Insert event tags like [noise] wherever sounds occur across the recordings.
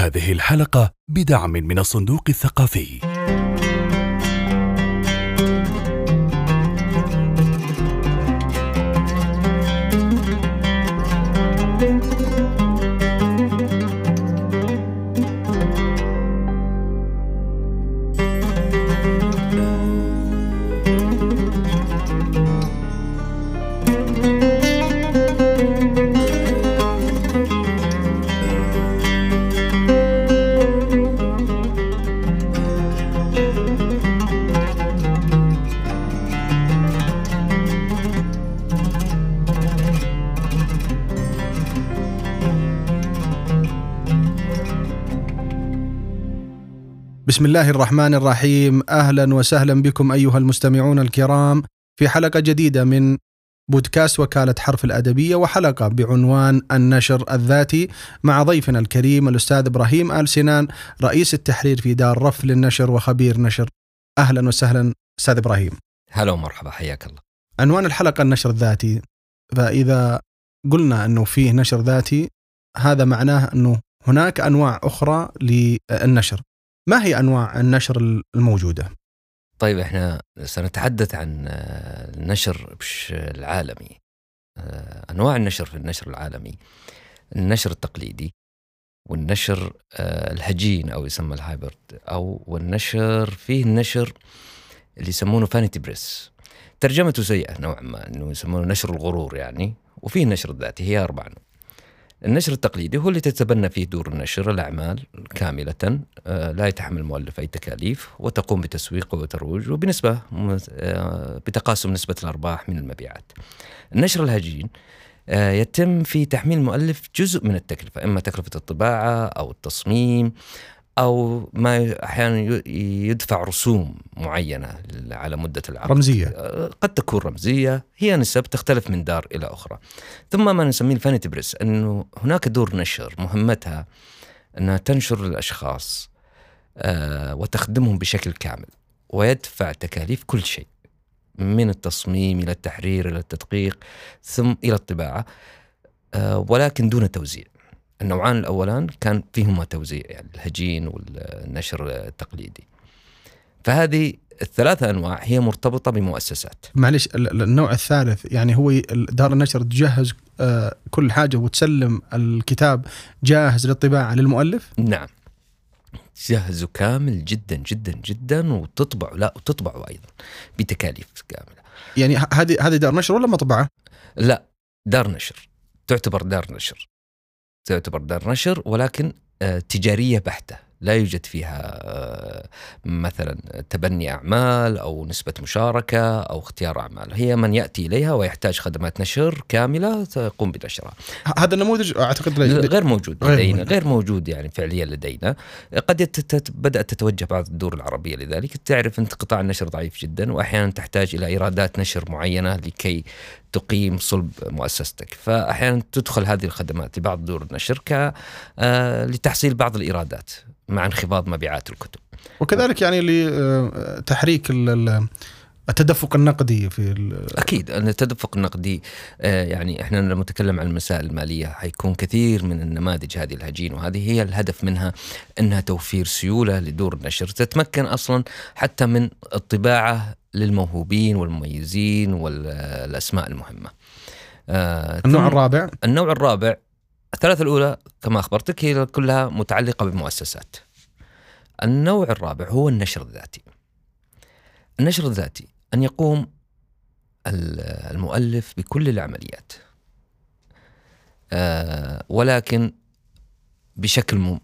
هذه الحلقة بدعم من الصندوق الثقافي. الله الرحمن الرحيم أهلا وسهلا بكم ايها المستمعون الكرام في حلقه جديده من بودكاست وكاله حرف الادبيه وحلقه بعنوان النشر الذاتي مع ضيفنا الكريم الاستاذ إبراهيم ال سنان رئيس التحرير في دار رف للنشر وخبير نشر أهلا وسهلا أستاذ إبراهيم هلا ومرحبا حياك الله عنوان الحلقة النشر الذاتي فاذا قلنا انه فيه نشر ذاتي هذا معناه انه هناك انواع أخرى للنشر ما هي أنواع النشر الموجودة؟ طيب إحنا سنتحدث عن آه، النشر العالمي. آه، أنواع النشر في النشر العالمي النشر التقليدي والنشر آه، الهجين أو يسمى ال hybrid أو والنشر فيه النشر اللي يسمونه vanity press. ترجمته سيئة نوعا ما إنه يسمونه نشر الغرور يعني وفيه النشر الذاتي هي أربع انواع النشر التقليدي هو اللي تتبنى فيه دور النشر الأعمال كاملة آه، لا يتحمل المؤلف أي تكاليف وتقوم بتسويقه وترويج وبنسبة آه، بتقاسم نسبة الأرباح من المبيعات. النشر الهجين آه، يتم في تحميل المؤلف جزء من التكلفة إما تكلفة الطباعة أو التصميم أو ما أحيانا يدفع رسوم معينة على مدة العقد. رمزية. قد تكون رمزية. هي نسب تختلف من دار إلى أخرى. ثم ما نسميه الفانيتي بريس أنه هناك دور نشر مهمتها أنها تنشر الاشخاص آه، وتخدمهم بشكل كامل ويدفع تكاليف كل شيء من التصميم إلى التحرير إلى التدقيق ثم إلى الطباعة آه، ولكن دون توزيع. النوعان الأولان كان فيهما توزيع يعني الهجين والنشر التقليدي. فهذه الثلاثة أنواع هي مرتبطة بمؤسسات. معلش النوع الثالث يعني هو دار النشر تجهز آه، كل حاجة وتسلم الكتاب جاهز للطباعة للمؤلف؟ نعم. تجهزه كامل جدا جدا جدا وتطبعه لا وتطبعه أيضا بتكاليف كاملة. يعني هذه هذه دار نشر ولا مطبعة؟ لا دار نشر تعتبر دار نشر. تعتبر دار نشر ولكن آه، تجارية بحتة. لا يوجد فيها آه، مثلا تبني أعمال أو نسبة مشاركة أو اختيار أعمال، هي من يأتي إليها ويحتاج خدمات نشر كاملة تقوم بنشرها. هذا النموذج أعتقد غير موجود غير لدينا، موجود. غير موجود يعني فعليا لدينا. قد بدأت تتوجه بعض الدول العربية لذلك، تعرف أنت قطاع النشر ضعيف جدا واحيانا تحتاج إلى إيرادات نشر معينة لكي تقيم صلب مؤسستك فأحيانا تدخل هذه الخدمات لبعض دور النشر آه لتحصيل بعض الإيرادات مع انخفاض مبيعات الكتب وكذلك يعني لتحريك التدفق النقدي في أكيد التدفق النقدي آه، يعني إحنا لما نتكلم عن المسائل المالية حيكون كثير من النماذج هذه الهجين وهذه هي الهدف منها إنها توفير سيولة لدور النشر تتمكن أصلا حتى من الطباعة للموهوبين والمميزين والأسماء المهمة. آه النوع الرابع النوع الرابع الثلاثة الأولى كما أخبرتك هي كلها متعلقة بمؤسسات. النوع الرابع هو النشر الذاتي. النشر الذاتي أن يقوم المؤلف بكل العمليات آه ولكن بشكل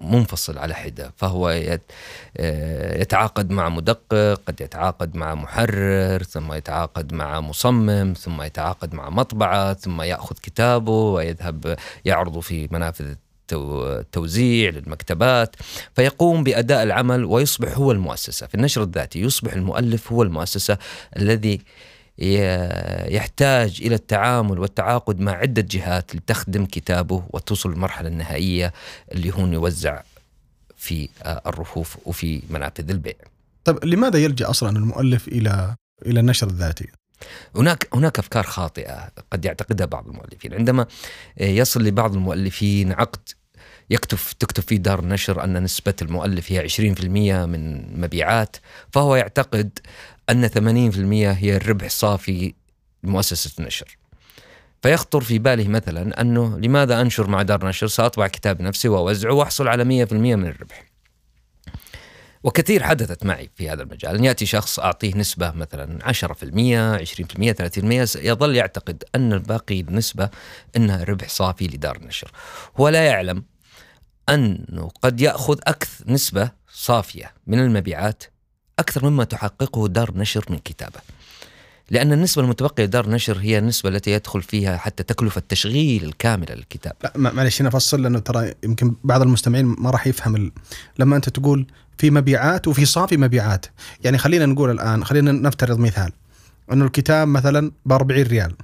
منفصل على حدة. فهو آه، يتعاقد مع مدقق قد يتعاقد مع محرر ثم يتعاقد مع مصمم ثم يتعاقد مع مطبعة ثم يأخذ كتابه ويذهب يعرضه في منافذ التوزيع للمكتبات. فيقوم بأداء العمل ويصبح هو المؤسسة. في النشر الذاتي يصبح المؤلف هو المؤسسة الذي يحتاج إلى التعامل والتعاقد مع عدة جهات لتخدم كتابه وتوصل للمرحلة النهائية اللي هو يوزع في الرفوف وفي منافذ البيع. طيب لماذا يلجأ أصلا المؤلف إلى إلى النشر الذاتي؟ هناك هناك أفكار خاطئة قد يعتقدها بعض المؤلفين عندما يصل لبعض المؤلفين عقد يكتب تكتب في دار النشر أن نسبة المؤلف هي 20% من مبيعات فهو يعتقد أن 80% هي الربح الصافي لمؤسسة النشر فيخطر في باله مثلا أنه لماذا أنشر مع دار نشر؟ سأطبع كتاب نفسي وأوزعه وأحصل على 100% من الربح. وكثير حدثت معي في هذا المجال. أن يأتي شخص أعطيه نسبة مثلا 10% 20% 30% يظل يعتقد أن الباقي النسبة أنها ربح صافي لدار النشر هو لا يعلم أنه قد يأخذ أكثر نسبة صافية من المبيعات أكثر مما تحققه دار نشر من كتابة. لأن النسبة المتبقية لدار النشر هي النسبة التي يدخل فيها حتى تكلفة التشغيل الكاملة للكتاب. لا معلش هنا أفصل لأنه ترى يمكن بعض المستمعين ما راح يفهم ال... لما أنت تقول في مبيعات وفي صافي مبيعات. يعني خلينا نقول الآن خلينا نفترض مثال. أنه الكتاب مثلا ب 40 ريال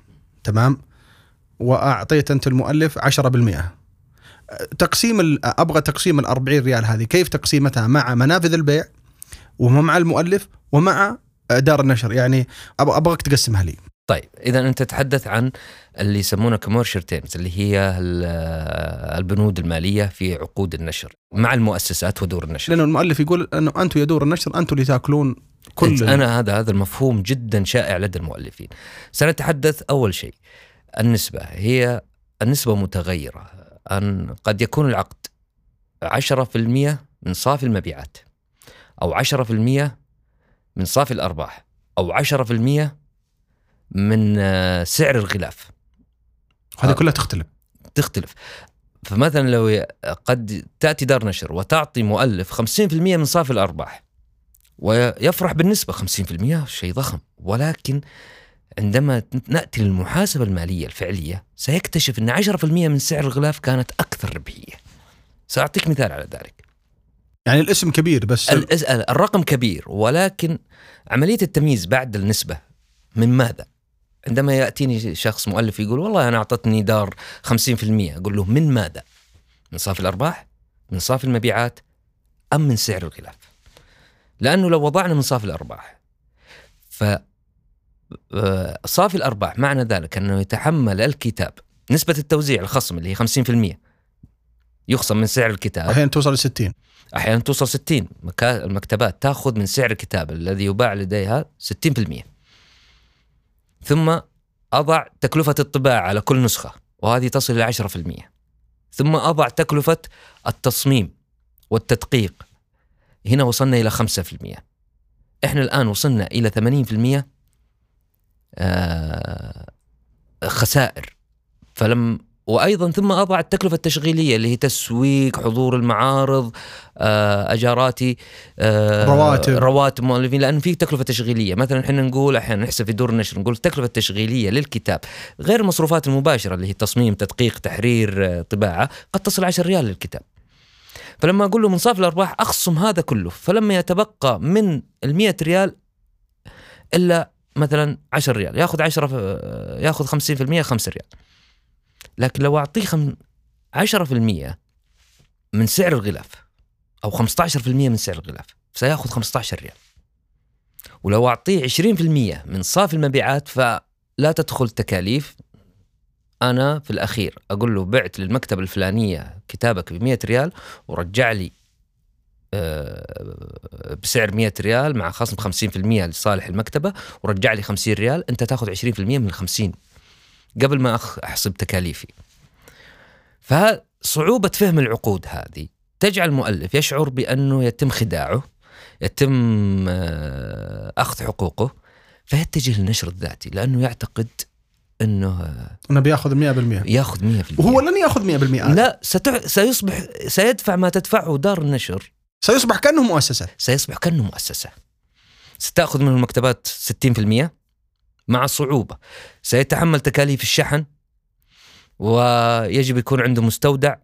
تمام؟ وأعطيت أنت المؤلف 10% تقسيم. أبغى تقسيم ال 40 ريال هذه كيف تقسيمتها مع منافذ البيع؟ ومع المؤلف ومع دار النشر. يعني أبغاك تقسمها لي. طيب إذا أنت تتحدث عن اللي يسمونه commercial terms اللي هي البنود المالية في عقود النشر مع المؤسسات ودور النشر. لأنه المؤلف يقول أنه أنتم يا دور النشر أنتم اللي تأكلون كل أنا هذا هذا المفهوم جدا شائع لدى المؤلفين. سنتحدث أول شيء النسبة. هي النسبة متغيرة أن قد يكون العقد 10% من صافي المبيعات. أو 10% من صافي الأرباح أو 10% من آه، سعر الغلاف هذه كلها تختلف تختلف فمثلا لو قد تأتي دار نشر وتعطي مؤلف 50% من صافي الأرباح ويفرح بالنسبة 50% شيء ضخم ولكن عندما نأتي للمحاسبة المالية الفعلية سيكتشف إن 10% من سعر الغلاف كانت أكثر ربحية. سأعطيك مثال على ذلك. يعني الاسم كبير بس الرقم كبير ولكن عملية التمييز بعد النسبة من ماذا؟ عندما يأتيني شخص مؤلف يقول والله أنا أعطتني دار 50% أقول له من ماذا؟ من صافي الأرباح؟ من صافي المبيعات؟ أم من سعر الغلاف؟ لأنه لو وضعنا من صافي الأرباح ف آه، صافي الأرباح معنى ذلك أنه يتحمل الكتاب نسبة التوزيع الخصم اللي هي 50% يخصم من سعر الكتاب. أحيانا توصل ل 60 أحيانا توصل 60 مكا- المكتبات تاخذ من سعر الكتاب الذي يباع لديها 60% ثم أضع تكلفة الطباعة على كل نسخة وهذه تصل إلى 10% ثم أضع تكلفة التصميم والتدقيق. هنا وصلنا إلى 5% إحنا الآن وصلنا إلى 80% آه، خسائر. فلم وأيضا ثم أضع التكلفة التشغيلية اللي هي تسويق حضور المعارض آه، أجاراتي آه، رواتب. رواتب مؤلفين لأن في تكلفة تشغيلية. مثلا إحنا نقول أحيانا نحسب في دور النشر نقول التكلفة التشغيلية للكتاب غير المصروفات المباشرة اللي هي تصميم تدقيق تحرير آه، طباعة قد تصل 10 ريال للكتاب. فلما أقول له من صافي الأرباح أخصم هذا كله فلما يتبقى من ال 100 ريال إلا مثلا 10 ريال ياخذ 10 ف- ياخذ 50% 5 ريال. لكن لو أعطيه خم... 10% من سعر الغلاف أو 15% من سعر الغلاف سيأخذ 15 ريال. ولو أعطيه 20% من صافي المبيعات فلا تدخل تكاليف. أنا في الأخير أقول له بعت للمكتبه الفلانية كتابك ب 100 ريال ورجع لي آه، بسعر 100 ريال مع خصم 50% لصالح المكتبة ورجع لي 50 ريال أنت تأخذ 20% من ال 50 قبل ما أحسب تكاليفي. فصعوبة فهم العقود هذه. تجعل المؤلف يشعر بأنه يتم خداعه يتم آه، أخذ حقوقه فيتجه للنشر الذاتي لأنه يعتقد أنه آه، أنه بيأخذ 100% يأخذ 100% وهو لن يأخذ 100% لا ستع... سيصبح سيدفع ما تدفعه دار النشر. سيصبح كأنه مؤسسة. سيصبح كأنه مؤسسة. ستأخذ من المكتبات 60% مع صعوبة. سيتحمل تكاليف الشحن ويجب يكون عنده مستودع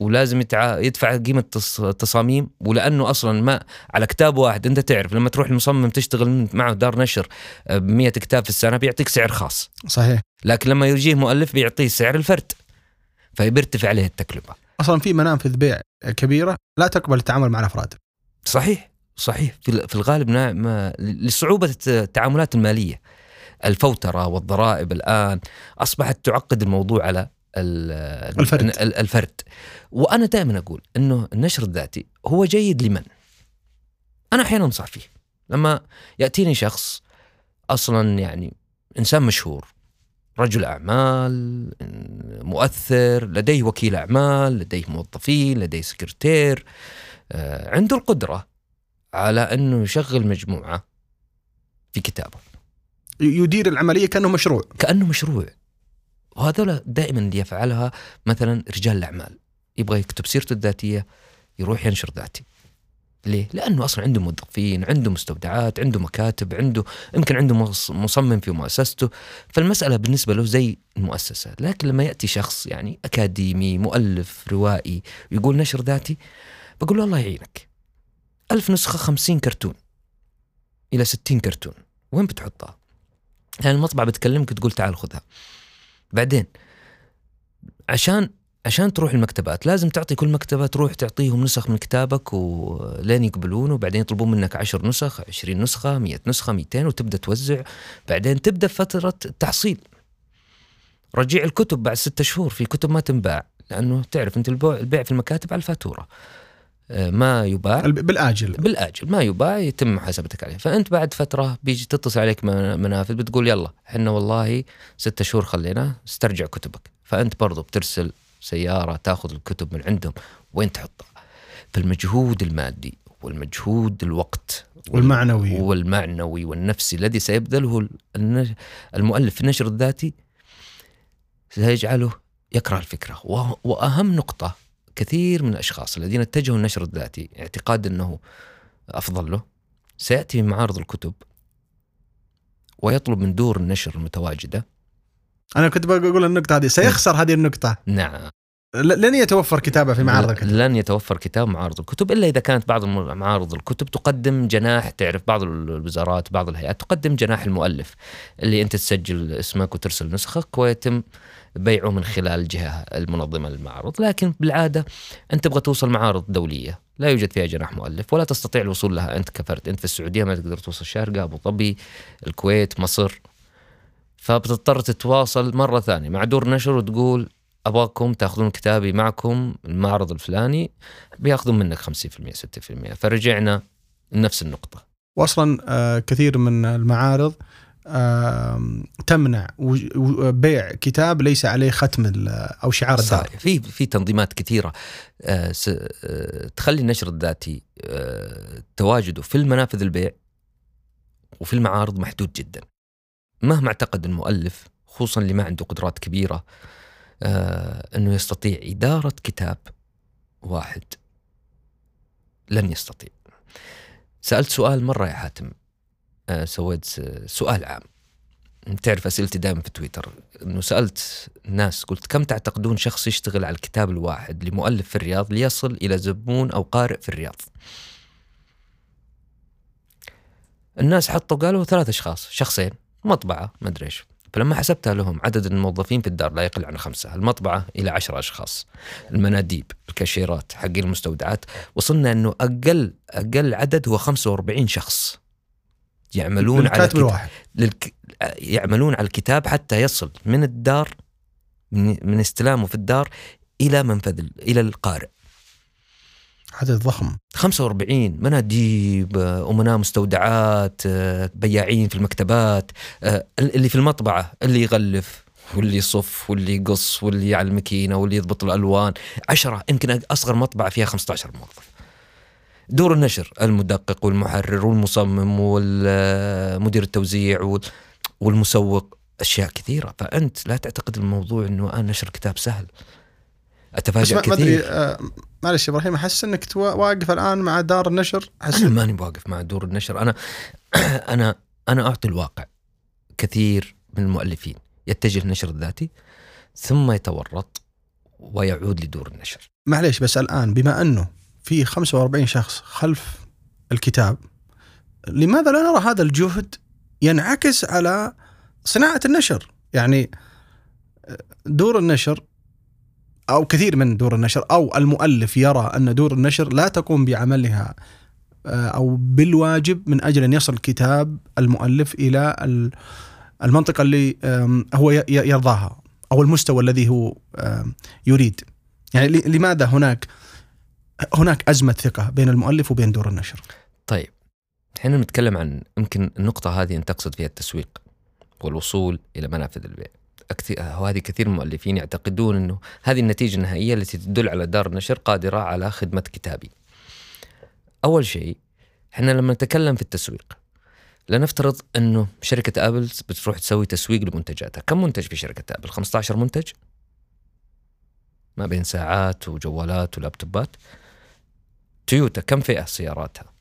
ولازم يتع... يدفع قيمة تص... تصاميم ولأنه أصلا ما على كتاب واحد أنت تعرف لما تروح المصمم تشتغل معه دار نشر ب 100 كتاب في السنة بيعطيك سعر خاص. صحيح. لكن لما يجيه مؤلف بيعطيه سعر الفرد فبيرتفع عليه التكلفة. أصلا في منافذ بيع كبيرة لا تقبل التعامل مع الأفراد. صحيح صحيح. في الغالب لصعوبة التعاملات المالية. الفوترة والضرائب الآن أصبحت تعقد الموضوع على ال- الفرد. ال- الفرد وأنا دائما أقول إنه النشر الذاتي هو جيد لمن؟ أنا أحيانا أنصح فيه لما يأتيني شخص أصلا يعني إنسان مشهور رجل أعمال مؤثر لديه وكيل أعمال لديه موظفين لديه سكرتير آه، عنده القدرة على إنه يشغل مجموعة في كتابه يدير العملية كأنه مشروع. كأنه مشروع. وهذول دائما اللي يفعلها مثلا رجال الأعمال. يبغى يكتب سيرته الذاتية يروح ينشر ذاتي. ليه؟ لأنه أصلا عنده موظفين، عنده مستودعات، عنده مكاتب، عنده يمكن عنده مص- مصمم في مؤسسته، فالمسألة بالنسبة له زي المؤسسة، لكن لما يأتي شخص يعني أكاديمي، مؤلف، روائي، يقول نشر ذاتي، بقول له الله يعينك. ألف نسخة 50 كرتون إلى 60 كرتون، وين بتحطها؟ يعني المطبعة بتكلمك تقول تعال خذها. بعدين عشان عشان تروح المكتبات لازم تعطي كل مكتبة تروح تعطيهم نسخ من كتابك ولين يقبلونه وبعدين يطلبون منك عشر نسخ عشرين نسخة مية نسخة ميتين وتبدأ توزع. بعدين تبدأ فترة التحصيل. رجيع الكتب بعد ستة شهور في كتب ما تنباع لأنه تعرف أنت البيع في المكاتب على الفاتورة. ما يباع. بالآجل. بالآجل ما يباع يتم محاسبتك عليه. فأنت بعد فترة بيجي تتصل عليك من- منافذ بتقول يلا إحنا والله ستة شهور خلينا استرجع كتبك. فأنت برضو بترسل سيارة تاخذ الكتب من عندهم وين تحطها؟ فالمجهود المادي والمجهود الوقت وال- والمعنوي والمعنوي والنفسي الذي سيبذله المؤلف في النشر الذاتي سيجعله يكره الفكرة. وه- وأهم نقطة كثير من الأشخاص الذين اتجهوا النشر الذاتي اعتقاد أنه أفضل له سيأتي من معارض الكتب ويطلب من دور النشر المتواجدة. أنا كنت بقول النقطة هذه. سيخسر هذه النقطة. نعم. لن يتوفر كتابه في معارض الكتاب لن يتوفر كتاب معارض الكتب إلا إذا كانت بعض معارض الكتب تقدم جناح تعرف بعض الوزارات بعض الهيئات تقدم جناح المؤلف اللي أنت تسجل اسمك وترسل نسخك ويتم بيعه من خلال الجهة المنظمة للمعرض، لكن بالعادة أنت تبغى توصل معارض دولية لا يوجد فيها جناح مؤلف ولا تستطيع الوصول لها. أنت كفرد، أنت في السعودية ما تقدر توصل. الشارقه، أبو ظبي، الكويت، مصر. فبتضطر تتواصل مرة ثانية مع دور نشر وتقول أبغاكم تأخذون كتابي معكم المعرض الفلاني بيأخذون منك 50% 60% فرجعنا لنفس النقطة. واصلا آه، كثير من المعارض تمنع بيع كتاب ليس عليه ختم أو شعار الدار. في في تنظيمات كثيرة. آه، آه، تخلي النشر الذاتي آه، تواجده في المنافذ البيع وفي المعارض محدود جدا. مهما اعتقد المؤلف خصوصا اللي ما عنده قدرات كبيرة أنه يستطيع إدارة كتاب واحد. لن يستطيع. سألت سؤال مرة يا حاتم. سويت س- سؤال عام. تعرف أسئلتي دائما في تويتر. إنه سألت الناس قلت كم تعتقدون شخص يشتغل على الكتاب الواحد لمؤلف في الرياض ليصل إلى زبون أو قارئ في الرياض؟ الناس حطوا قالوا ثلاث أشخاص شخصين مطبعة ما أدري إيش. فلما حسبتها لهم عدد الموظفين في الدار لا يقل عن خمسة المطبعة إلى عشرة أشخاص. المناديب الكاشيرات حقين المستودعات. وصلنا أنه أقل أقل عدد هو 45 شخص. يعملون على الكاتب كتاب الواحد. للك... يعملون على الكتاب حتى يصل من الدار من, من استلامه في الدار إلى منفذ ال- إلى القارئ. عدد ضخم 45 مناديب أمناء مستودعات آه، بياعين في المكتبات آه، اللي في المطبعة اللي يغلف واللي يصف واللي يقص واللي على الماكينه واللي يضبط الألوان. عشرة يمكن أصغر مطبعة فيها 15 موظف. دور النشر المدقق والمحرر والمصمم والمدير التوزيع وال- والمسوق أشياء كثيرة. فأنت لا تعتقد الموضوع إنه أنا نشر كتاب سهل. اتفاجئ ما ما أدري كثير آه، معلش يا إبراهيم أحس إنك واقف الآن مع دار النشر؟ أحس أنا ماني واقف مع دور النشر. أنا [clears throat] أنا أنا أعطي الواقع كثير من المؤلفين. يتجه للنشر الذاتي ثم يتورط ويعود لدور النشر. معليش بس الآن بما أنه في 45 شخص خلف الكتاب. لماذا لا نرى هذا الجهد ينعكس على صناعة النشر؟ يعني دور النشر أو كثير من دور النشر أو المؤلف يرى أن دور النشر لا تقوم بعملها آه، أو بالواجب من أجل أن يصل كتاب المؤلف إلى ال- المنطقة اللي هو يرضاها أو المستوى الذي هو يريد. يعني لماذا هناك هناك أزمة ثقة بين المؤلف وبين دور النشر. طيب إحنا نتكلم عن يمكن النقطة هذه أن تقصد فيها التسويق والوصول إلى منافذ البيع. وهذه كثير من المؤلفين يعتقدون أنه هذه النتيجة النهائية التي تدل على دار النشر قادرة على خدمة كتابي. أول شيء إحنا لما نتكلم في التسويق لنفترض أنه شركة أبل بتروح تسوي تسويق لمنتجاتها. كم منتج في شركة أبل؟ 15 منتج؟ ما بين ساعات وجوالات ولابتوبات. تويوتا كم فئة سياراتها؟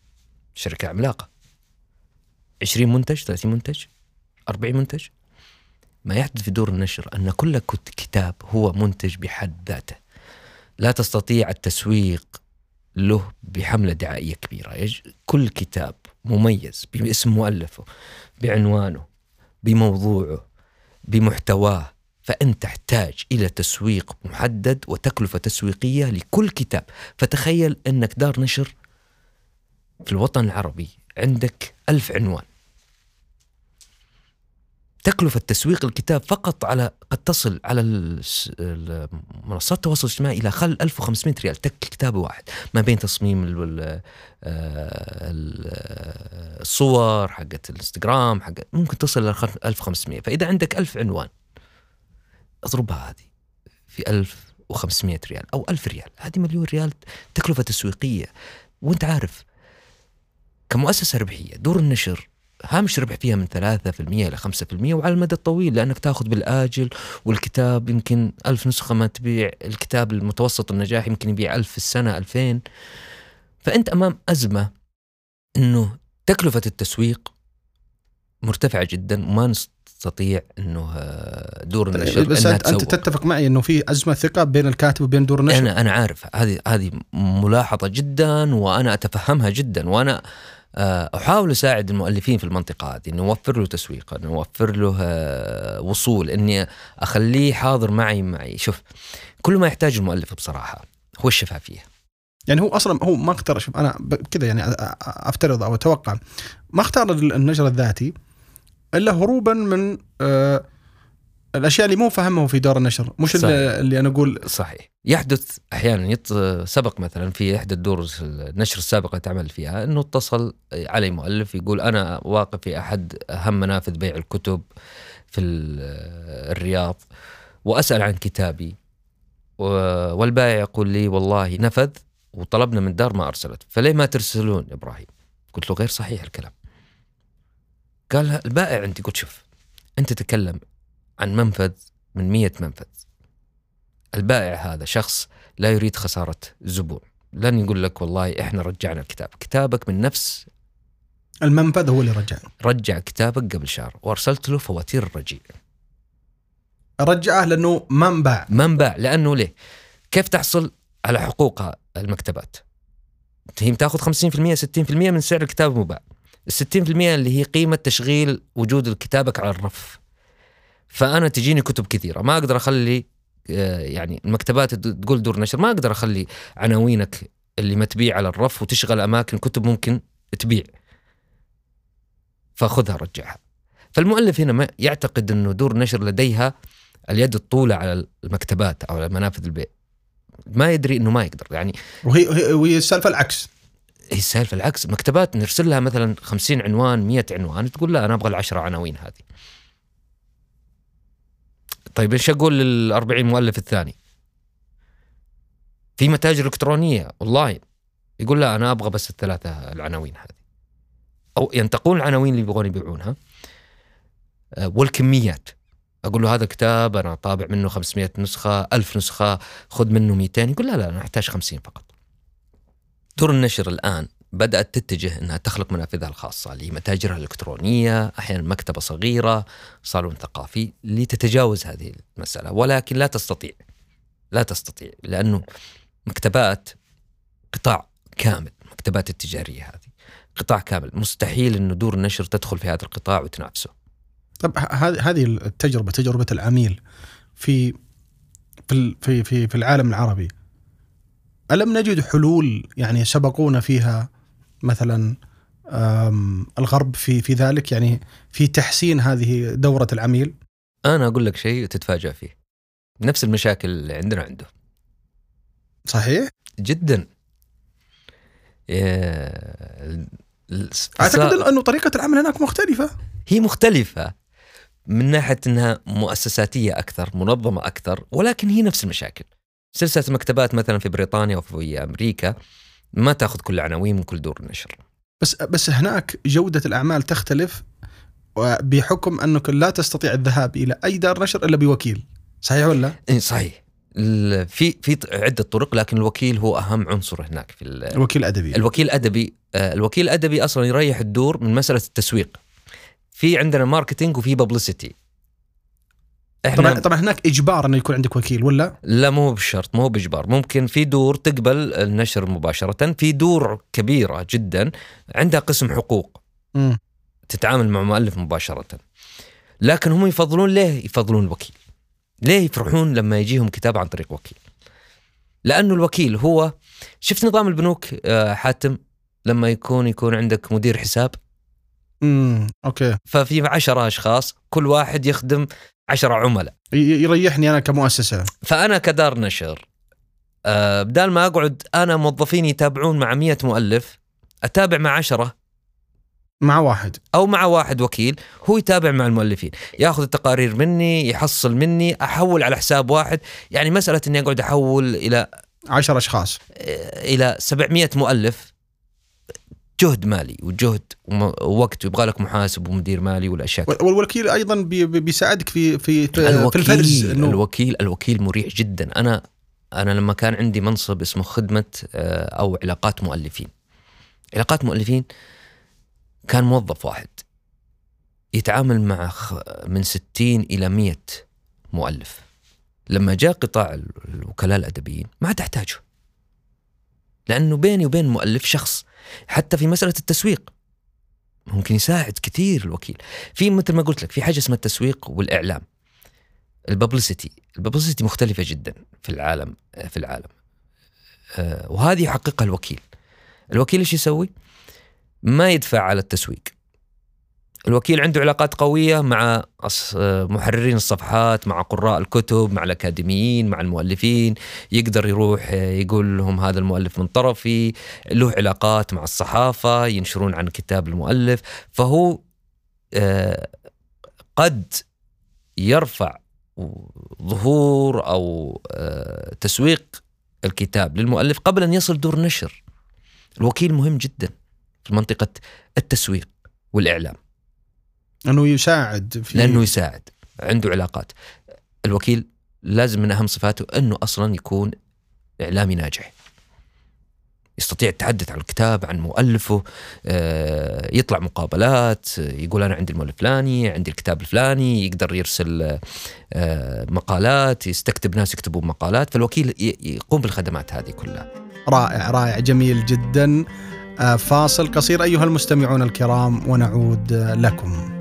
شركة عملاقة. 20 منتج 30 منتج 40 منتج. ما يحدث في دور النشر أن كل كت- كتاب هو منتج بحد ذاته. لا تستطيع التسويق له بحملة دعائية كبيرة. يج- كل كتاب مميز باسم مؤلفه بعنوانه بموضوعه بمحتواه. فأنت تحتاج إلى تسويق محدد وتكلفة تسويقية لكل كتاب. فتخيل أنك دار نشر في الوطن العربي عندك ألف عنوان. تكلفة تسويق الكتاب فقط على قد تصل على منصات التواصل الاجتماعي إلى خل 1500 ريال. تك كتاب واحد. ما بين تصميم ال- ال- ال- الصور حقت الإنستغرام حق ممكن تصل إلى خل- 1500 فإذا عندك ألف عنوان أضربها هذه في 1500 ريال أو 1000 ريال. هذه مليون ريال تكلفة تسويقية. وأنت عارف كمؤسسة ربحية دور النشر هامش ربح فيها من 3% إلى 5% وعلى المدى الطويل لأنك تأخذ بالآجل والكتاب يمكن ألف نسخة ما تبيع الكتاب المتوسط النجاح يمكن يبيع ألف في السنة ألفين. فأنت أمام أزمة أنه تكلفة التسويق مرتفعة جدا وما نستطيع أنه آه، دور النشر بس انت, تسوق. تتفق معي إنه في أزمة ثقة بين الكاتب وبين دور النشر؟ أنا أنا عارف. هذه هذه ملاحظة جدا وأنا أتفهمها جدا وأنا آه، أحاول أساعد المؤلفين في المنطقة هذه اني اوفر له تسويق اني اوفر له آه، وصول إني أخليه حاضر معي معي. شوف كل ما يحتاج المؤلف بصراحة هو الشفافيه يعني هو أصلا هو ما اختار شوف أنا كذا يعني أفترض أو أتوقع ما اختار ال- النشر الذاتي إلا هروبا من آه الأشياء اللي مو فاهمه في دور النشر مش صحيح. اللي, اللي أنا أقول. صحيح. يحدث أحيانا يط... سبق مثلا في إحدى الدور النشر السابقة تعمل فيها إنه اتصل علي مؤلف يقول أنا واقف في أحد أهم منافذ بيع الكتب في ال- الرياض وأسأل عن كتابي والبائع يقول لي والله نفذ وطلبنا من الدار ما أرسلت. فليه ما ترسلون إبراهيم؟ قلت له غير صحيح الكلام. قال البائع عندي قلت شوف انت تتكلم عن منفذ من مية منفذ. البائع هذا شخص لا يريد خسارة زبون. لن يقول لك والله إحنا رجعنا الكتاب. كتابك من نفس المنفذ هو اللي رجع رجع كتابك قبل شهر وأرسلت له فواتير الرجيع. رجعه لأنه ما انباع. ما انباع لأنه ليه؟ كيف تحصل على حقوق المكتبات؟ هي بتاخذ 50% 60% من سعر الكتاب المباع ال 60% اللي هي قيمة تشغيل وجود كتابك على الرف. فأنا تجيني كتب كثيرة. ما أقدر أخلي آه، يعني المكتبات تقول دور نشر. ما أقدر أخلي عناوينك اللي ما تبيع على الرف وتشغل أماكن كتب ممكن تبيع. فخذها رجعها. فالمؤلف هنا ما يعتقد أنه دور نشر لديها اليد الطولة على المكتبات أو على منافذ البيع. ما يدري أنه ما يقدر. يعني وهي وهي- السالفة العكس. هي السالفة العكس مكتبات نرسل لها مثلا 50 عنوان 100 عنوان تقول لا أنا أبغى العشرة عناوين هذه. طيب إيش أقول لل 40 مؤلف الثاني؟ في متاجر إلكترونية أونلاين يقول لا أنا أبغى بس الثلاثة العناوين هذه. أو ينتقون العناوين اللي يبغون يبيعونها. آه، والكميات. أقول له هذا كتاب أنا طابع منه 500 نسخة 1000 نسخة خذ منه 200 يقول لا لا أنا أحتاج 50 فقط. دور النشر الآن بدأت تتجه أنها تخلق منافذها الخاصة لمتاجرها الإلكترونية أحيانا مكتبة صغيرة صالون ثقافي لتتجاوز هذه المسألة. ولكن لا تستطيع لا تستطيع لأنه مكتبات قطاع كامل المكتبات التجارية هذه قطاع كامل. مستحيل أنه دور النشر تدخل في هذا القطاع وتنافسه. طب هذه التجربة تجربة العميل في في في, في العالم العربي. ألم نجد حلول يعني سبقونا فيها مثلا الغرب في في ذلك؟ يعني في تحسين هذه دورة العميل؟ أنا أقول لك شيء وتتفاجأ فيه. نفس المشاكل اللي عندنا عنده. صحيح؟ جدا. أعتقد أنه طريقة العمل هناك مختلفة. هي مختلفة. من ناحية إنها مؤسساتية أكثر، منظمة أكثر، ولكن هي نفس المشاكل. سلسلة المكتبات مثلا في بريطانيا وفي أمريكا ما تأخذ كل العناوين من كل دور النشر. بس بس هناك جودة الأعمال تختلف بحكم أنك لا تستطيع الذهاب إلى أي دار نشر إلا بوكيل صحيح ولا؟ إيه صحيح. في في عدة طرق لكن الوكيل هو أهم عنصر هناك في ال- الوكيل الأدبي الوكيل الأدبي آه، الوكيل الأدبي أصلا يريح الدور من مسألة التسويق. في عندنا marketing وفي publicity. طبعا طبعا هناك إجبار إنه يكون عندك وكيل ولا؟ لا مو بشرط مو بإجبار ممكن في دور تقبل النشر مباشرة في دور كبيرة جدا عندها قسم حقوق مم. تتعامل مع مؤلف مباشرة لكن هم يفضلون ليه يفضلون الوكيل ليه يفرحون لما يجيهم كتاب عن طريق وكيل لأنه الوكيل هو شفت نظام البنوك آه، حاتم لما يكون يكون عندك مدير حساب امم أوكي. ففي عشرة أشخاص كل واحد يخدم عشرة عملاء. يريحني أنا كمؤسسة. فأنا كدار نشر آه، بدال ما أقعد أنا موظفين يتابعون مع مية مؤلف أتابع مع عشرة. مع واحد. أو مع واحد وكيل هو يتابع مع المؤلفين. ياخذ التقارير مني يحصل مني أحول على حساب واحد. يعني مسألة إني أقعد أحول إلى عشر أشخاص. إلى 700 مؤلف. جهد مالي وجهد ووقت ويبغى لك محاسب ومدير مالي والأشياء وال- والوكيل أيضا بي- بي- بيساعدك في في في, في الوكيل الفرز انه الوكيل الوكيل مريح جدا. أنا أنا لما كان عندي منصب اسمه خدمة آه، أو علاقات مؤلفين. علاقات مؤلفين كان موظف واحد. يتعامل مع من 60 إلى 100 مؤلف. لما جاء قطاع ال- الوكلاء الأدبيين ما تحتاجه. لأنه بيني وبين المؤلف شخص حتى في مسألة التسويق. ممكن يساعد كثير الوكيل. في مثل ما قلت لك في حاجة اسمها التسويق والإعلام. الببليستي الببليستي مختلفة جدا في العالم في العالم. آه، وهذه يحققها الوكيل. الوكيل إيش يسوي؟ ما يدفع على التسويق. الوكيل عنده علاقات قوية مع محررين الصفحات مع قراء الكتب مع الأكاديميين مع المؤلفين. يقدر يروح يقول لهم هذا المؤلف من طرفي له علاقات مع الصحافة ينشرون عن كتاب المؤلف. فهو آه، قد يرفع ظهور أو آه، تسويق الكتاب للمؤلف قبل أن يصل دور نشر. الوكيل مهم جدا في منطقة التسويق والإعلام. انه يساعد في لأنه يساعد عنده علاقات. الوكيل لازم من أهم صفاته أنه أصلا يكون إعلامي ناجح. يستطيع التحدث عن الكتاب عن مؤلفه آه، يطلع مقابلات يقول أنا عندي المؤلف الفلاني عندي الكتاب الفلاني يقدر يرسل آه، مقالات يستكتب ناس يكتبون مقالات فالوكيل يقوم بالخدمات هذه كلها رائع رائع جميل جدا فاصل قصير أيها المستمعون الكرام ونعود آه، لكم.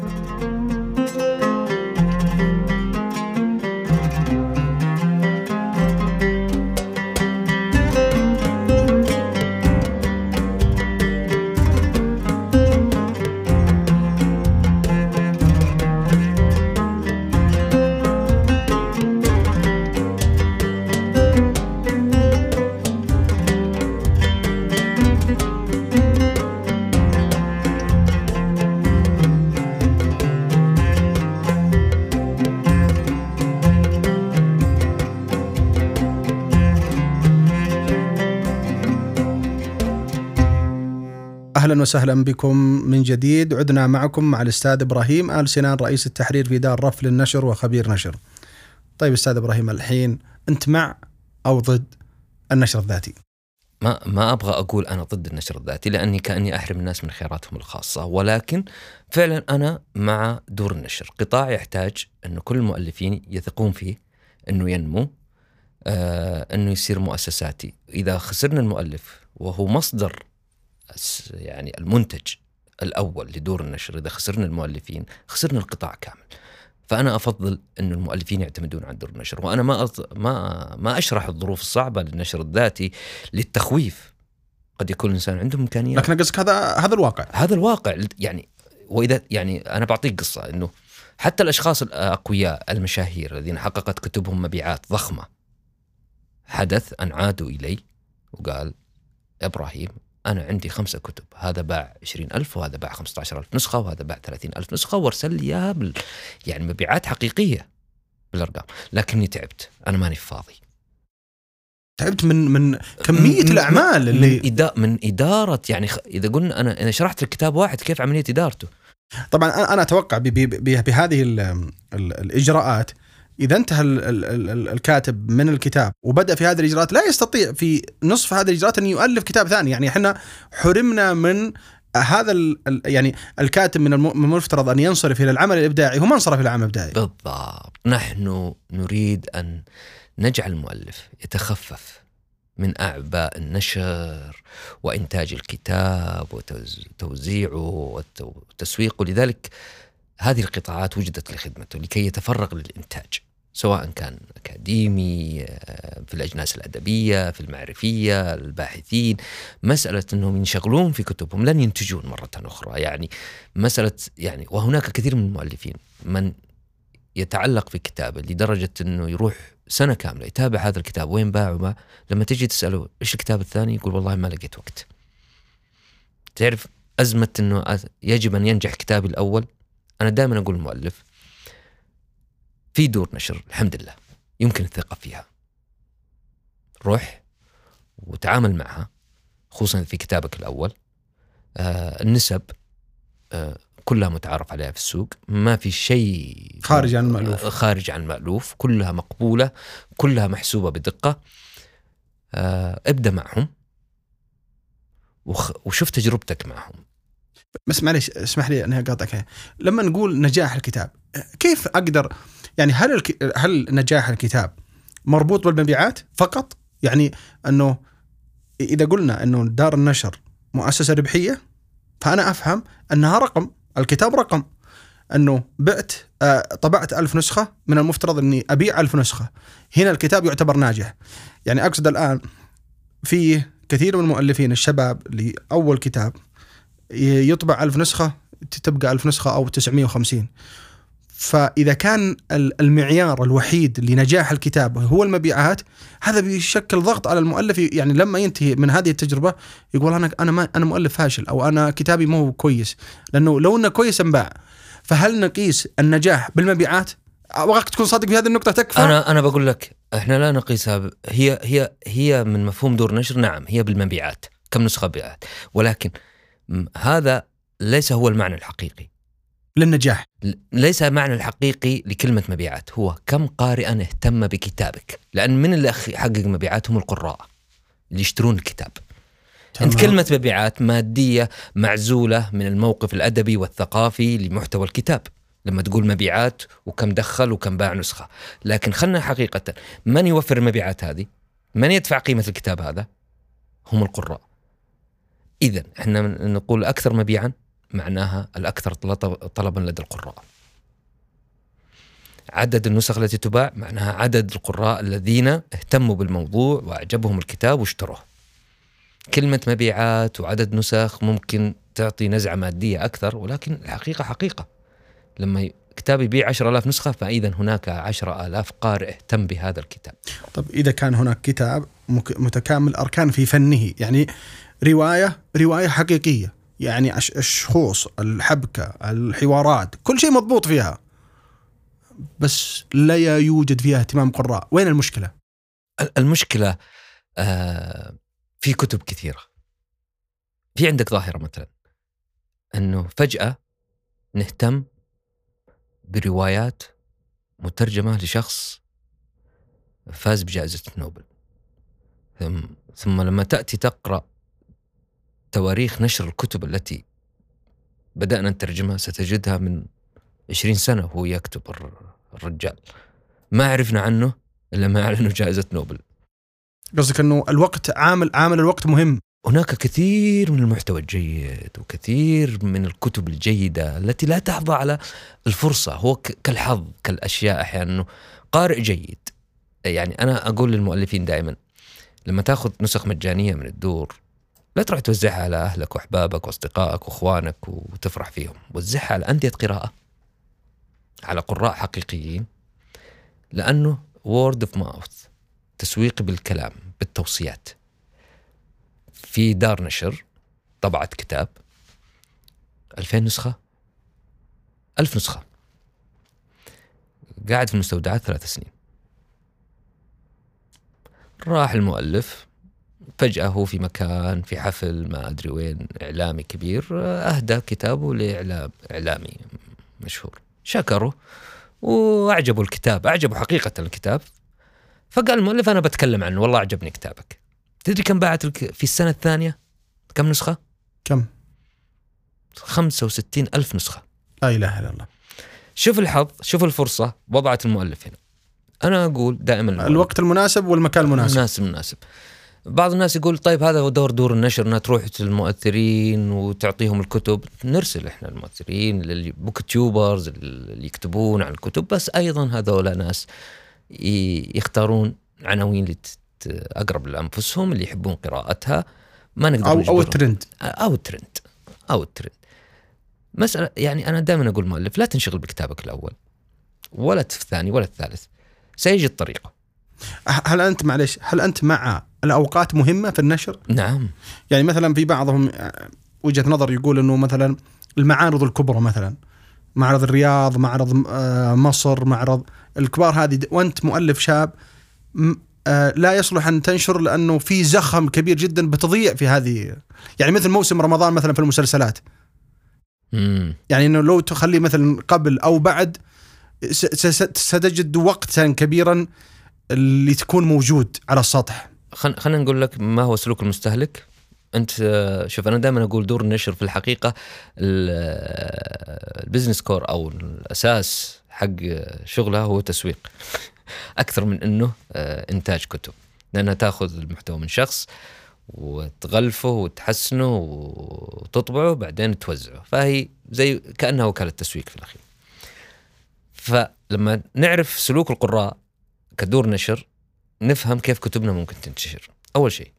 أهلا وسهلا بكم من جديد عدنا معكم مع الأستاذ إبراهيم آل سنان رئيس التحرير في دار رف للنشر وخبير نشر. طيب أستاذ إبراهيم الحين أنت مع أو ضد النشر الذاتي؟ ما ما أبغى أقول أنا ضد النشر الذاتي لأني كأني أحرم الناس من خياراتهم الخاصة ولكن فعلا أنا مع دور النشر، قطاع يحتاج انه كل المؤلفين يثقون فيه أنه ينمو آه أنه يصير مؤسساتي، إذا خسرنا المؤلف وهو مصدر يعني المنتج الأول لدور النشر، إذا خسرنا المؤلفين خسرنا القطاع كامل. فأنا أفضل انه المؤلفين يعتمدون على دور النشر وأنا ما أض... ما ما أشرح الظروف الصعبة للنشر الذاتي للتخويف. قد يكون الإنسان عنده إمكانيات. لكن قصدك هذا هذا الواقع. هذا الواقع يعني وإذا يعني أنا بعطيك قصة إنه حتى الأشخاص الأقوياء المشاهير الذين حققت كتبهم مبيعات ضخمة حدث ان عادوا إلي وقال إبراهيم أنا عندي خمسة كتب. هذا باع عشرين ألف وهذا باع خمسة عشر ألف نسخة وهذا باع ثلاثين ألف نسخة وأرسل لي إياها بال... يعني مبيعات حقيقية بالأرقام. لكني تعبت. أنا ماني فاضي. تعبت من من كمية من- الأعمال اللي من, إدا من إدارة يعني خ... إذا قلنا أنا أنا شرحت لك كتاب واحد كيف عملية إدارته. طبعا أنا أنا أتوقع ب- ب- ب- بهذه ال- ال- الإجراءات إذا انتهى ال- ال- ال- الكاتب من الكتاب وبدأ في هذه الإجراءات لا يستطيع في نصف هذه الإجراءات أن يؤلف كتاب ثاني. يعني إحنا حرمنا من هذا يعني الكاتب من الم- من المفترض أن ينصرف إلى العمل الإبداعي هو ما انصرف إلى العمل الإبداعي. بالضبط. نحن نريد أن نجعل المؤلف يتخفف من أعباء النشر وإنتاج الكتاب وتوزيعه وتسويقه. لذلك هذه القطاعات وجدت لخدمته لكي يتفرغ للإنتاج. سواء كان اكاديمي آه، في الأجناس الأدبية في المعرفية الباحثين مسألة أنهم ينشغلون في كتبهم لن ينتجون مرة أخرى. يعني مسألة يعني وهناك كثير من المؤلفين من يتعلق في كتابه لدرجة أنه يروح سنة كاملة يتابع هذا الكتاب. وين باع وما؟ لما تجي تسأله إيش الكتاب الثاني؟ يقول والله ما لقيت وقت. تعرف أزمة أنه أ- يجب أن ينجح كتابي الأول؟ أنا دائما أقول للمؤلف في دور نشر الحمد لله. يمكن الثقة فيها. روح وتعامل معها خصوصا في كتابك الأول. آه النسب آه كلها متعارف عليها في السوق. ما في شيء خارج عن المألوف. آه، خارج عن المألوف. كلها مقبولة كلها محسوبة بدقة. آه ابدأ معهم. وخ... وشوف تجربتك معهم. بس معلش اسمح لي اني أقاطعك. لما نقول نجاح الكتاب كيف أقدر يعني هل الك... هل نجاح الكتاب مربوط بالمبيعات فقط؟ يعني أنه إذا قلنا أنه دار النشر مؤسسة ربحية فأنا أفهم أنها رقم، الكتاب رقم. أنه بعت طبعت ألف نسخة من المفترض أني أبيع ألف نسخة. هنا الكتاب يعتبر ناجح. يعني أقصد الآن في كثير من المؤلفين الشباب لأول كتاب ي- يطبع ألف نسخة تبقى ألف نسخة أو 950 فإذا كان ال- المعيار الوحيد لنجاح الكتاب هو المبيعات هذا بيشكل ضغط على المؤلف. يعني لما ينتهي من هذه التجربة يقول أنا أنا ما أنا مؤلف فاشل أو أنا كتابي مو كويس لأنه لو إنه كويس انباع. فهل نقيس النجاح بالمبيعات؟ أبغاك تكون صادق في هذه النقطة تكفى؟ أنا أنا بقول لك إحنا لا نقيسها ب... هي هي هي من مفهوم دور نشر. نعم هي بالمبيعات كم نسخة بيعت. ولكن هذا ليس هو المعنى الحقيقي. للنجاح ليس المعنى الحقيقي لكلمة مبيعات. هو كم قارئا اهتم بكتابك؟ لأن من اللي يحقق مبيعات هم القراء اللي يشترون الكتاب. انت كلمة مبيعات مادية معزولة من الموقف الأدبي والثقافي لمحتوى الكتاب. لما تقول مبيعات وكم دخل وكم باع نسخة. لكن خلنا حقيقة من يوفر المبيعات هذه؟ من يدفع قيمة الكتاب هذا؟ هم القراء. اذا إحنا نقول أكثر مبيعا؟ معناها الأكثر طلب- طلبا لدى القراء. عدد النسخ التي تباع معناها عدد القراء الذين اهتموا بالموضوع وأعجبهم الكتاب واشتروه. كلمة مبيعات وعدد نسخ ممكن تعطي نزعة مادية أكثر ولكن الحقيقة حقيقة. لما كتاب يبيع 10000 نسخة فإذا هناك 10000 قارئ اهتم بهذا الكتاب. طب إذا كان هناك كتاب متكامل أركان في فنه يعني رواية رواية حقيقية. يعني الشخوص الحبكة الحوارات كل شيء مضبوط فيها. بس لا يوجد فيها اهتمام قراء. وين المشكلة؟ ال- المشكلة آه في كتب كثيرة. في عندك ظاهرة مثلا أنه فجأة نهتم بروايات مترجمة لشخص فاز بجائزة نوبل. ثم, ثم لما تأتي تقرأ تواريخ نشر الكتب التي بدأنا نترجمها ستجدها من 20 سنة وهو يكتب الر- الرجال. ما عرفنا عنه إلا ما أعلنوا [laughs] جائزة نوبل. قصدك أنه الوقت عامل عامل الوقت مهم. هناك كثير من المحتوى الجيد وكثير من الكتب الجيدة التي لا تحظى على الفرصة. هو كالحظ كالأشياء أحيانا. أنه قارئ جيد. يعني أنا أقول للمؤلفين دائما لما تأخذ نسخ مجانية من الدور لا تروح توزعها على أهلك وأحبابك وأصدقائك وأخوانك وتفرح فيهم. وزعها على أندية قراءة على قراء حقيقيين لأنه word of mouth تسويق بالكلام بالتوصيات. في دار نشر طبعت كتاب 2000 نسخة؟ ألف نسخة. قاعد في المستودعات ثلاث سنين. راح المؤلف فجأة هو في مكان في حفل ما أدري وين إعلامي كبير أهدى كتابه لإعلام إعلامي مشهور. شكره وأعجبه الكتاب أعجبه حقيقة الكتاب. فقال المؤلف أنا بتكلم عنه والله أعجبني كتابك. تدري كم باعت في السنة الثانية؟ كم نسخة؟ كم؟ 65 ألف نسخة. لا إله إلا الله. شوف الحظ شوف الفرصة وضعت المؤلف هنا. أنا أقول دائما المؤلف. الوقت المناسب والمكان المناسب. مناسب مناسب. بعض الناس يقول طيب هذا هو دور دور النشر إنها تروح للمؤثرين وتعطيهم الكتب. نرسل إحنا المؤثرين للبوك تيوبرز اللي يكتبون عن الكتب بس أيضا هذول ناس يختارون عناوين اللي أقرب لأنفسهم اللي يحبون قراءتها. ما نقدر أو أو. الترند. أو الترند. أو الترند. مساله يعني أنا دائما أقول مؤلف لا تنشغل بكتابك الأول ولا في الثاني ولا الثالث. سيجي الطريقة. هل أنت معلش هل أنت مع الأوقات مهمة في النشر؟ نعم. يعني مثلا في بعضهم وجهة نظر يقول إنه مثلا المعارض الكبرى مثلا معرض الرياض معرض آه، مصر معرض الكبار هذه وأنت مؤلف شاب آه، لا يصلح أن تنشر لأنه في زخم كبير جدا بتضيع في هذه يعني مثل موسم رمضان مثلا في المسلسلات. امم يعني إنه لو تخليه مثلا قبل أو بعد ستجد وقتا كبيرا اللي تكون موجود على السطح. خل... خلينا نقول لك ما هو سلوك المستهلك. أنت شوف أنا دائما أقول دور النشر في الحقيقة ال- ال business core أو الأساس حق شغلها هو تسويق. أكثر من إنه آه، إنتاج كتب. لأنها تأخذ المحتوى من شخص وتغلفه وتحسنه وتطبعه بعدين توزعه. فهي زي كأنها وكالة تسويق في الأخير. فلما نعرف سلوك القراء كدور نشر نفهم كيف كتبنا ممكن تنتشر. أول شيء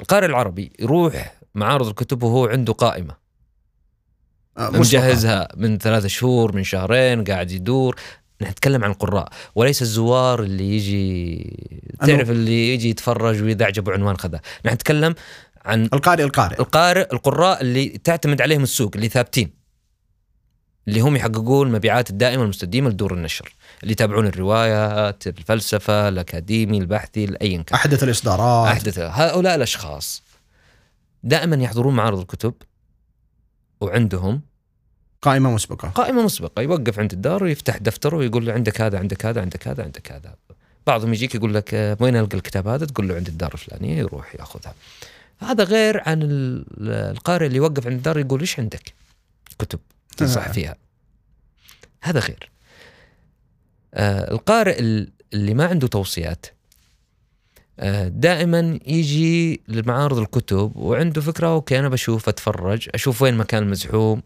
القارئ العربي يروح معارض الكتب وهو عنده قائمة. آه،. مجهزها من ثلاثة شهور من شهرين قاعد يدور. نتكلم عن القراء وليس الزوار اللي يجي تعرف اللي يجي يتفرج وإذا عجبه عنوان خذا نحن نتكلم عن القارئ القارئ. القارئ القراء اللي تعتمد عليهم السوق اللي ثابتين. اللي هم يحققون المبيعات الدائمة المستديمة لدور النشر اللي يتابعون الروايات الفلسفة الأكاديمي البحثي ايا كان. أحدث الإصدارات. أحدث. هؤلاء الأشخاص دائما يحضرون معارض الكتب وعندهم قائمة مسبقة. قائمة مسبقة. يوقف عند الدار ويفتح دفتره ويقول له عندك هذا عندك هذا عندك هذا عندك هذا. بعضهم يجيك يقول لك آه، وين ألقى الكتاب هذا؟ تقول له عند الدار الفلانية يروح يأخذها. هذا غير عن ال- القارئ اللي يوقف عند الدار يقول إيش عندك؟ كتب. تنصح آه. فيها. هذا غير آه القارئ ال- اللي ما عنده توصيات آه، دائما يجي لمعارض الكتب وعنده فكرة أوكي أنا بشوف أتفرج أشوف وين مكان مزحوم.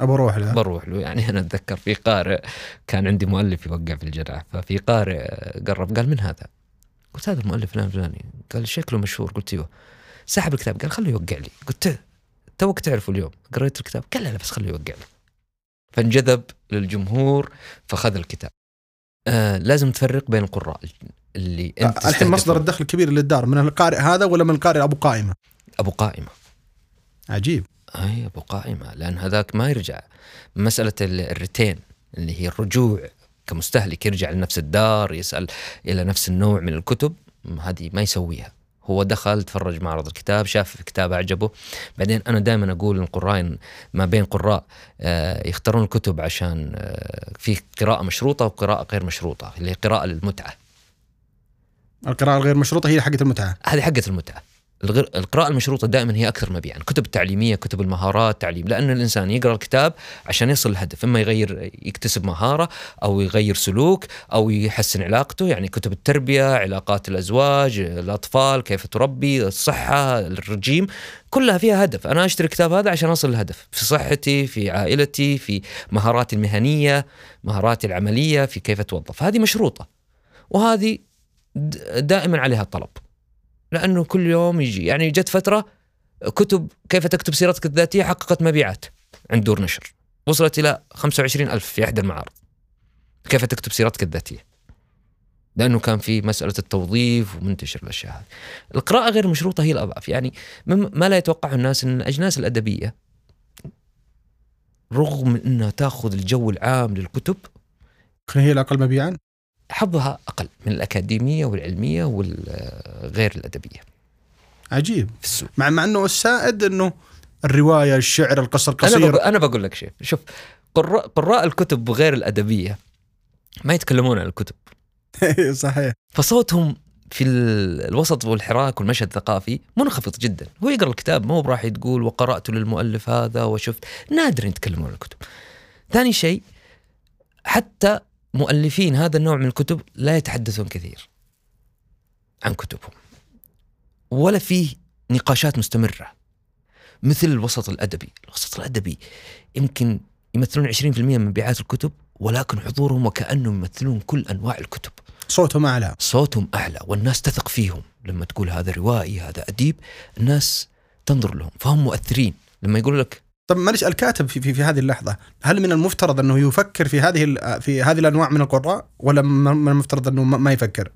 أبو أروح له. بروح له. يعني أنا أتذكر في قارئ كان عندي مؤلف يوقع في الجرح ففي قارئ قرب قال من هذا؟ قلت هذا المؤلف فلان فلاني قال شكله مشهور. قلت أيوه. سحب الكتاب قال خليه يوقع لي. قلت توك تعرفه اليوم قريت الكتاب قال لا بس خليه يوقع لي فانجذب للجمهور فخذ الكتاب. آه لازم تفرق بين القراء اللي أنت آه، الحين. مصدر الدخل الكبير للدار من القارئ هذا ولا من القارئ أبو قائمة؟ أبو قائمة. عجيب. أي أبو قائمة لأن هذاك ما يرجع. مسألة ال- الريتين اللي هي الرجوع كمستهلك يرجع لنفس الدار يسأل إلى نفس النوع من الكتب هذه ما يسويها. هو دخل تفرج معرض الكتاب شاف كتاب عجبه بعدين أنا دائما أقول للقراء ما بين قراء آه، يختارون الكتب عشان آه، في قراءة مشروطة وقراءة غير مشروطة اللي هي قراءة للمتعة. القراءة الغير مشروطة هي حقت المتعة. هذه حقة المتعة. القراءة المشروطة دائما هي أكثر مبيعا. كتب التعليمية كتب المهارات تعليم. لأن الإنسان يقرأ الكتاب عشان يصل الهدف. إما يغير يكتسب مهارة أو يغير سلوك أو يحسن علاقته. يعني كتب التربية علاقات الأزواج الأطفال كيف تربي الصحة الرجيم. كلها فيها هدف. أنا أشتري الكتاب هذا عشان أصل الهدف. في صحتي في عائلتي في مهاراتي المهنية مهاراتي العملية في كيف أتوظف. هذه مشروطة. وهذه دائما عليها طلب. لأنه كل يوم يجي. يعني جت فترة كتب كيف تكتب سيرتك الذاتية حققت مبيعات عند دور نشر. وصلت إلى 25 ألف في احدى المعارض. كيف تكتب سيرتك الذاتية؟ لأنه كان في مسألة التوظيف ومنتشر الأشياء هذه. القراءة غير مشروطة هي الأضعف. يعني ما لا يتوقعه الناس إن الاجناس الأدبية رغم إنها تأخذ الجو العام للكتب هي الأقل مبيعا. حظها أقل من الأكاديمية والعلمية والغير الأدبية. عجيب. في السوق. مع مع إنه السائد إنه الرواية الشعر بقول, القصير أنا بقول لك شيء. شوف قراء, قراء الكتب غير الأدبية ما يتكلمون عن الكتب. [laughs] صحيح. فصوتهم في ال- الوسط والحراك والمشهد الثقافي منخفض جدا. هو يقرأ الكتاب ما هو براح تقول وقرأت للمؤلف هذا وشفت. نادر يتكلمون عن الكتب. ثاني شيء حتى مؤلفين هذا النوع من الكتب لا يتحدثون كثير عن كتبهم. ولا فيه نقاشات مستمرة. مثل الوسط الأدبي. الوسط الأدبي يمكن يمثلون 20% من مبيعات الكتب ولكن حضورهم وكأنهم يمثلون كل أنواع الكتب. صوتهم أعلى. صوتهم أعلى والناس تثق فيهم. لما تقول هذا روائي هذا أديب الناس تنظر لهم. فهم مؤثرين. لما يقول لك طب معلش الكاتب في, في في هذه اللحظة هل من المفترض أنه يفكر في هذه في هذه الأنواع من القراء ولا من المفترض أنه ما يفكر؟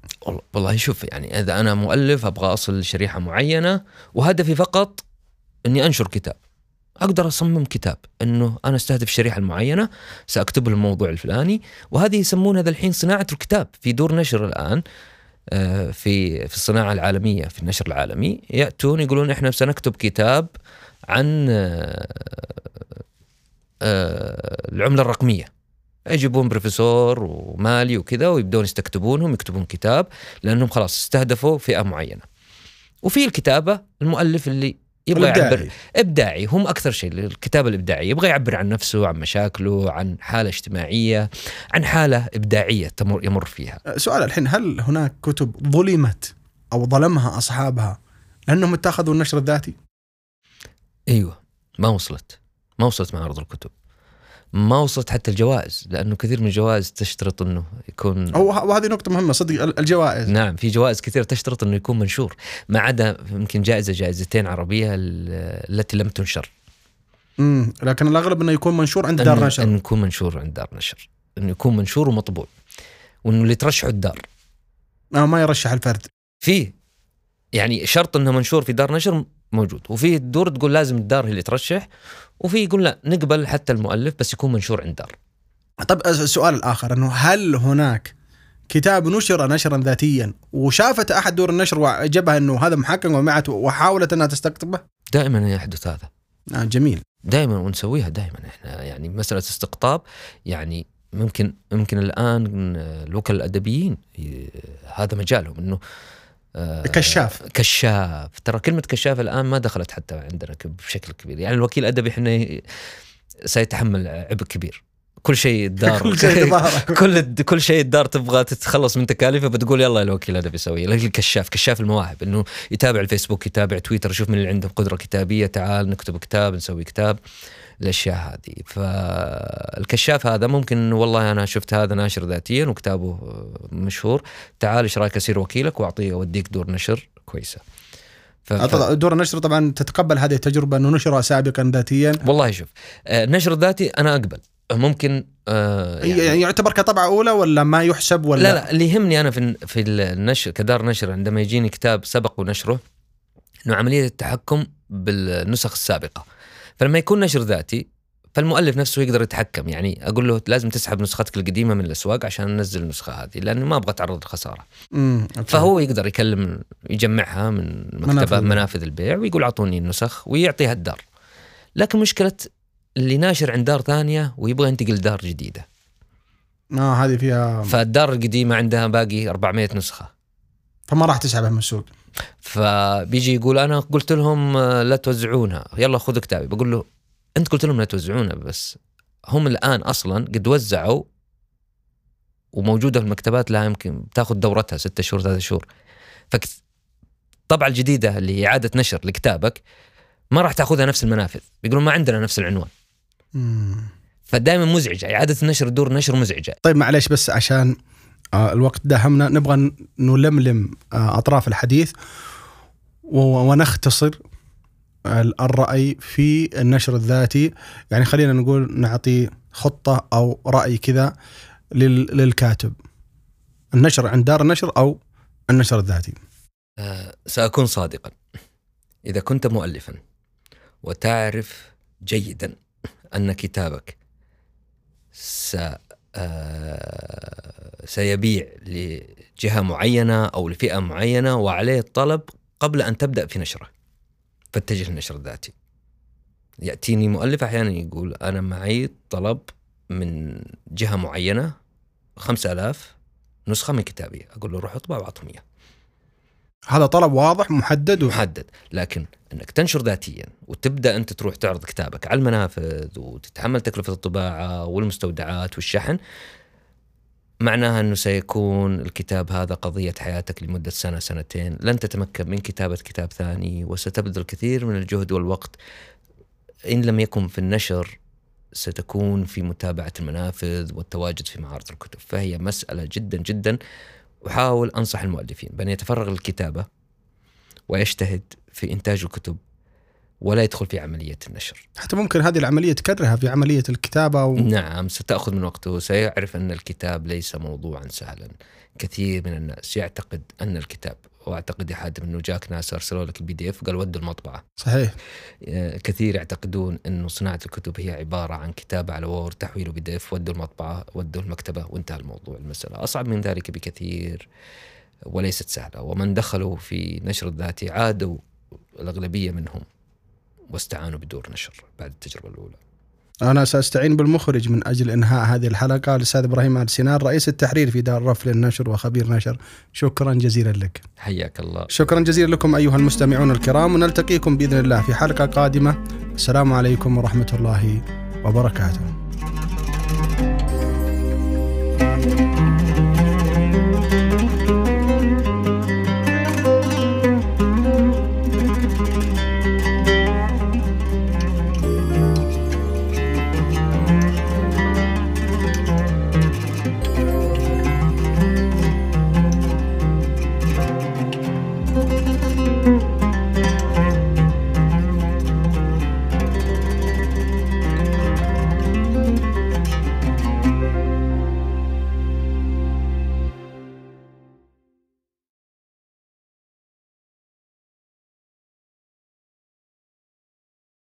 والله- شوف يعني إذا أنا مؤلف أبغى أصل شريحة معينة وهدفي فقط أني أنشر كتاب أقدر أصمم كتاب أنه أنا أستهدف الشريحة المعينة سأكتب له الموضوع الفلاني وهذه يسمون هذا الحين صناعة الكتاب في دور نشر الآن آه، في في الصناعة العالمية في النشر العالمي يأتون يقولون إحنا سنكتب كتاب عن آه، آه، العملة الرقمية يجيبون بروفيسور ومالي وكذا ويبدون يستكتبونهم يكتبون كتاب لأنهم خلاص استهدفوا فئة معينة. وفي الكتابة المؤلف اللي يبغى يعبر الإبداعي. إبداعي هم أكثر شيء الكتابة الإبداعية يبغى يعبر عن نفسه عن مشاكله عن حالة اجتماعية عن حالة إبداعية تمر يمر فيها سؤال الحين هل هناك كتب ظلمت أو ظلمها أصحابها لأنهم اتخذوا النشر الذاتي؟ إيوه ما وصلت. ما وصلت معارض الكتب. ما وصلت حتى الجوائز لأنه كثير من الجوائز تشترط إنه يكون أو وهذه نقطة مهمة صدق ال- الجوائز. نعم في جوائز كثير تشترط إنه يكون منشور. ما عدا يمكن جائزة جائزتين عربية ال- التي لم تنشر. امم لكن الأغلب إنه يكون منشور عند دار نشر. انه يكون منشور عند دار نشر. انه يكون منشور ومطبوع. وإنه اللي ترشحه الدار. أو ما يرشح الفرد. فيه يعني شرط إنه منشور في دار نشر موجود. وفي دور تقول لازم الدار هي اللي ترشح وفي يقول لا نقبل حتى المؤلف بس يكون منشور عند دار طب السؤال الآخر إنه هل هناك كتاب نشر نشرا ذاتيا وشافت أحد دور النشر وعجبها إنه هذا محقق ومعت وحاولت إنها تستقطبه؟ دائما يحدث هذا. آه جميل. دائما ونسويها دائما. إحنا يعني مسألة استقطاب يعني ممكن ممكن الآن الوكلاء الأدبيين هذا مجالهم إنه كشاف. كشاف. ترى كلمة كشاف الآن ما دخلت حتى عندنا بشكل كبير. يعني الوكيل الادبي إحنا سيتحمل عبء كبير. كل شيء الدار [laughs] كل شيء. [laughs] كل كل شيء الدار تبغى تتخلص من تكاليفه بتقول يلا الوكيل يسوي. لكن الكشاف. كشاف المواهب. إنه يتابع الفيسبوك يتابع تويتر يشوف من اللي عنده قدرة كتابية. تعال نكتب كتاب نسوي كتاب. الأشياء هذه. فالكشاف هذا ممكن والله أنا شفت هذا ناشر ذاتيا وكتابه مشهور. تعال إيش رأيك اصير وكيلك واعطيه أوديك دور نشر كويسة. ف... دور النشر طبعا تتقبل هذه التجربة إنه نشر سابقا ذاتيا. والله شوف آه، النشر الذاتي أنا أقبل. ممكن آه، يعني يعتبر كطبعة أولى ولا ما يحسب ولا؟ لا لا اللي يهمني أنا في في النشر كدار نشر عندما يجيني كتاب سبق ونشره إنه عملية التحكم بالنسخ السابقة. فلما يكون نشر ذاتي فالمؤلف نفسه يقدر يتحكم يعني أقول له لازم تسحب نسختك القديمة من الأسواق عشان ننزل النسخة هذه لأنه ما أبغى اتعرض. أوكي. فهو يقدر يكلم يجمعها من منافذ مكتبة البيع. منافذ البيع ويقول أعطوني النسخ ويعطيها الدار لكن مشكلة اللي ناشر عند دار ثانية ويبغى ينتقل دار جديدة آه هذه فيها فالدار القديمة عندها باقي 400 نسخة فما راح تسحبها من السوق فبيجي يقول أنا قلت لهم آه، لا توزعونها يلا خذ كتابي. بقول له أنت قلت لهم لا توزعونها بس هم الآن أصلا قد وزعوا وموجودة في المكتبات لا يمكن تاخذ دورتها ستة شهور ثلاثة شهور. فالطبعه الجديدة اللي هي إعادة نشر لكتابك ما راح تاخذها نفس المنافذ. بيقولون ما عندنا نفس العنوان. مم. فدائما مزعجة. إعادة النشر دور نشر مزعجة. طيب معلش بس عشان آه، الوقت داهمنا نبغى نلملم آه، أطراف الحديث ونختصر ال- الرأي في النشر الذاتي. يعني خلينا نقول نعطي خطة أو رأي كذا لل- للكاتب. النشر عند دار النشر أو النشر الذاتي. آه، سأكون صادقا. إذا كنت مؤلفا وتعرف جيدا أن كتابك سيبيع لجهة معينة أو لفئة معينة وعليه الطلب قبل أن تبدأ في نشرة فاتجه للنشر الذاتي. يأتيني مؤلف أحيانا يقول أنا معي طلب من جهة معينة خمسة آلاف نسخة من كتابي. أقول له روح اطبع وأعطهم إياه هذا طلب واضح محدد و... محدد. لكن إنك تنشر ذاتيا وتبدأ أنت تروح تعرض كتابك على المنافذ وتتحمل تكلفة الطباعة والمستودعات والشحن معناها إنه سيكون الكتاب هذا قضية حياتك لمدة سنة سنتين. لن تتمكن من كتابة كتاب ثاني وستبذل كثير من الجهد والوقت. إن لم يكن في النشر ستكون في متابعة المنافذ والتواجد في معارض الكتب. فهي مسألة جدا جدا أحاول أنصح المؤلفين بأن يتفرغ للكتابة ويجتهد في إنتاج الكتب ولا يدخل في عملية النشر. حتى ممكن هذه العملية تكررها في عملية الكتابة و... نعم ستأخذ من وقته سيعرف أن الكتاب ليس موضوعا سهلا. كثير من الناس يعتقد أن الكتاب وأعتقد حاتم انه جاك ناس ارسلوا لك ال PDF وقال ودوا المطبعة. صحيح آه، كثير يعتقدون إنه صناعة الكتب هي عبارة عن كتابه على Word تحويله PDF ودوا المطبعة ودوا المكتبة وانتهى الموضوع المسألة أصعب من ذلك بكثير وليست سهلة ومن دخلوا في نشر الذاتي عادوا الأغلبية منهم واستعانوا بدور نشر بعد التجربة الأولى. أنا سأستعين بالمخرج من أجل إنهاء هذه الحلقة. الأستاذ إبراهيم آل سنان رئيس التحرير في دار رفل النشر وخبير نشر. شكرا جزيلا لك. حياك الله. شكرا جزيلا لكم أيها المستمعون الكرام. ونلتقيكم بإذن الله في حلقة قادمة. السلام عليكم ورحمة الله وبركاته.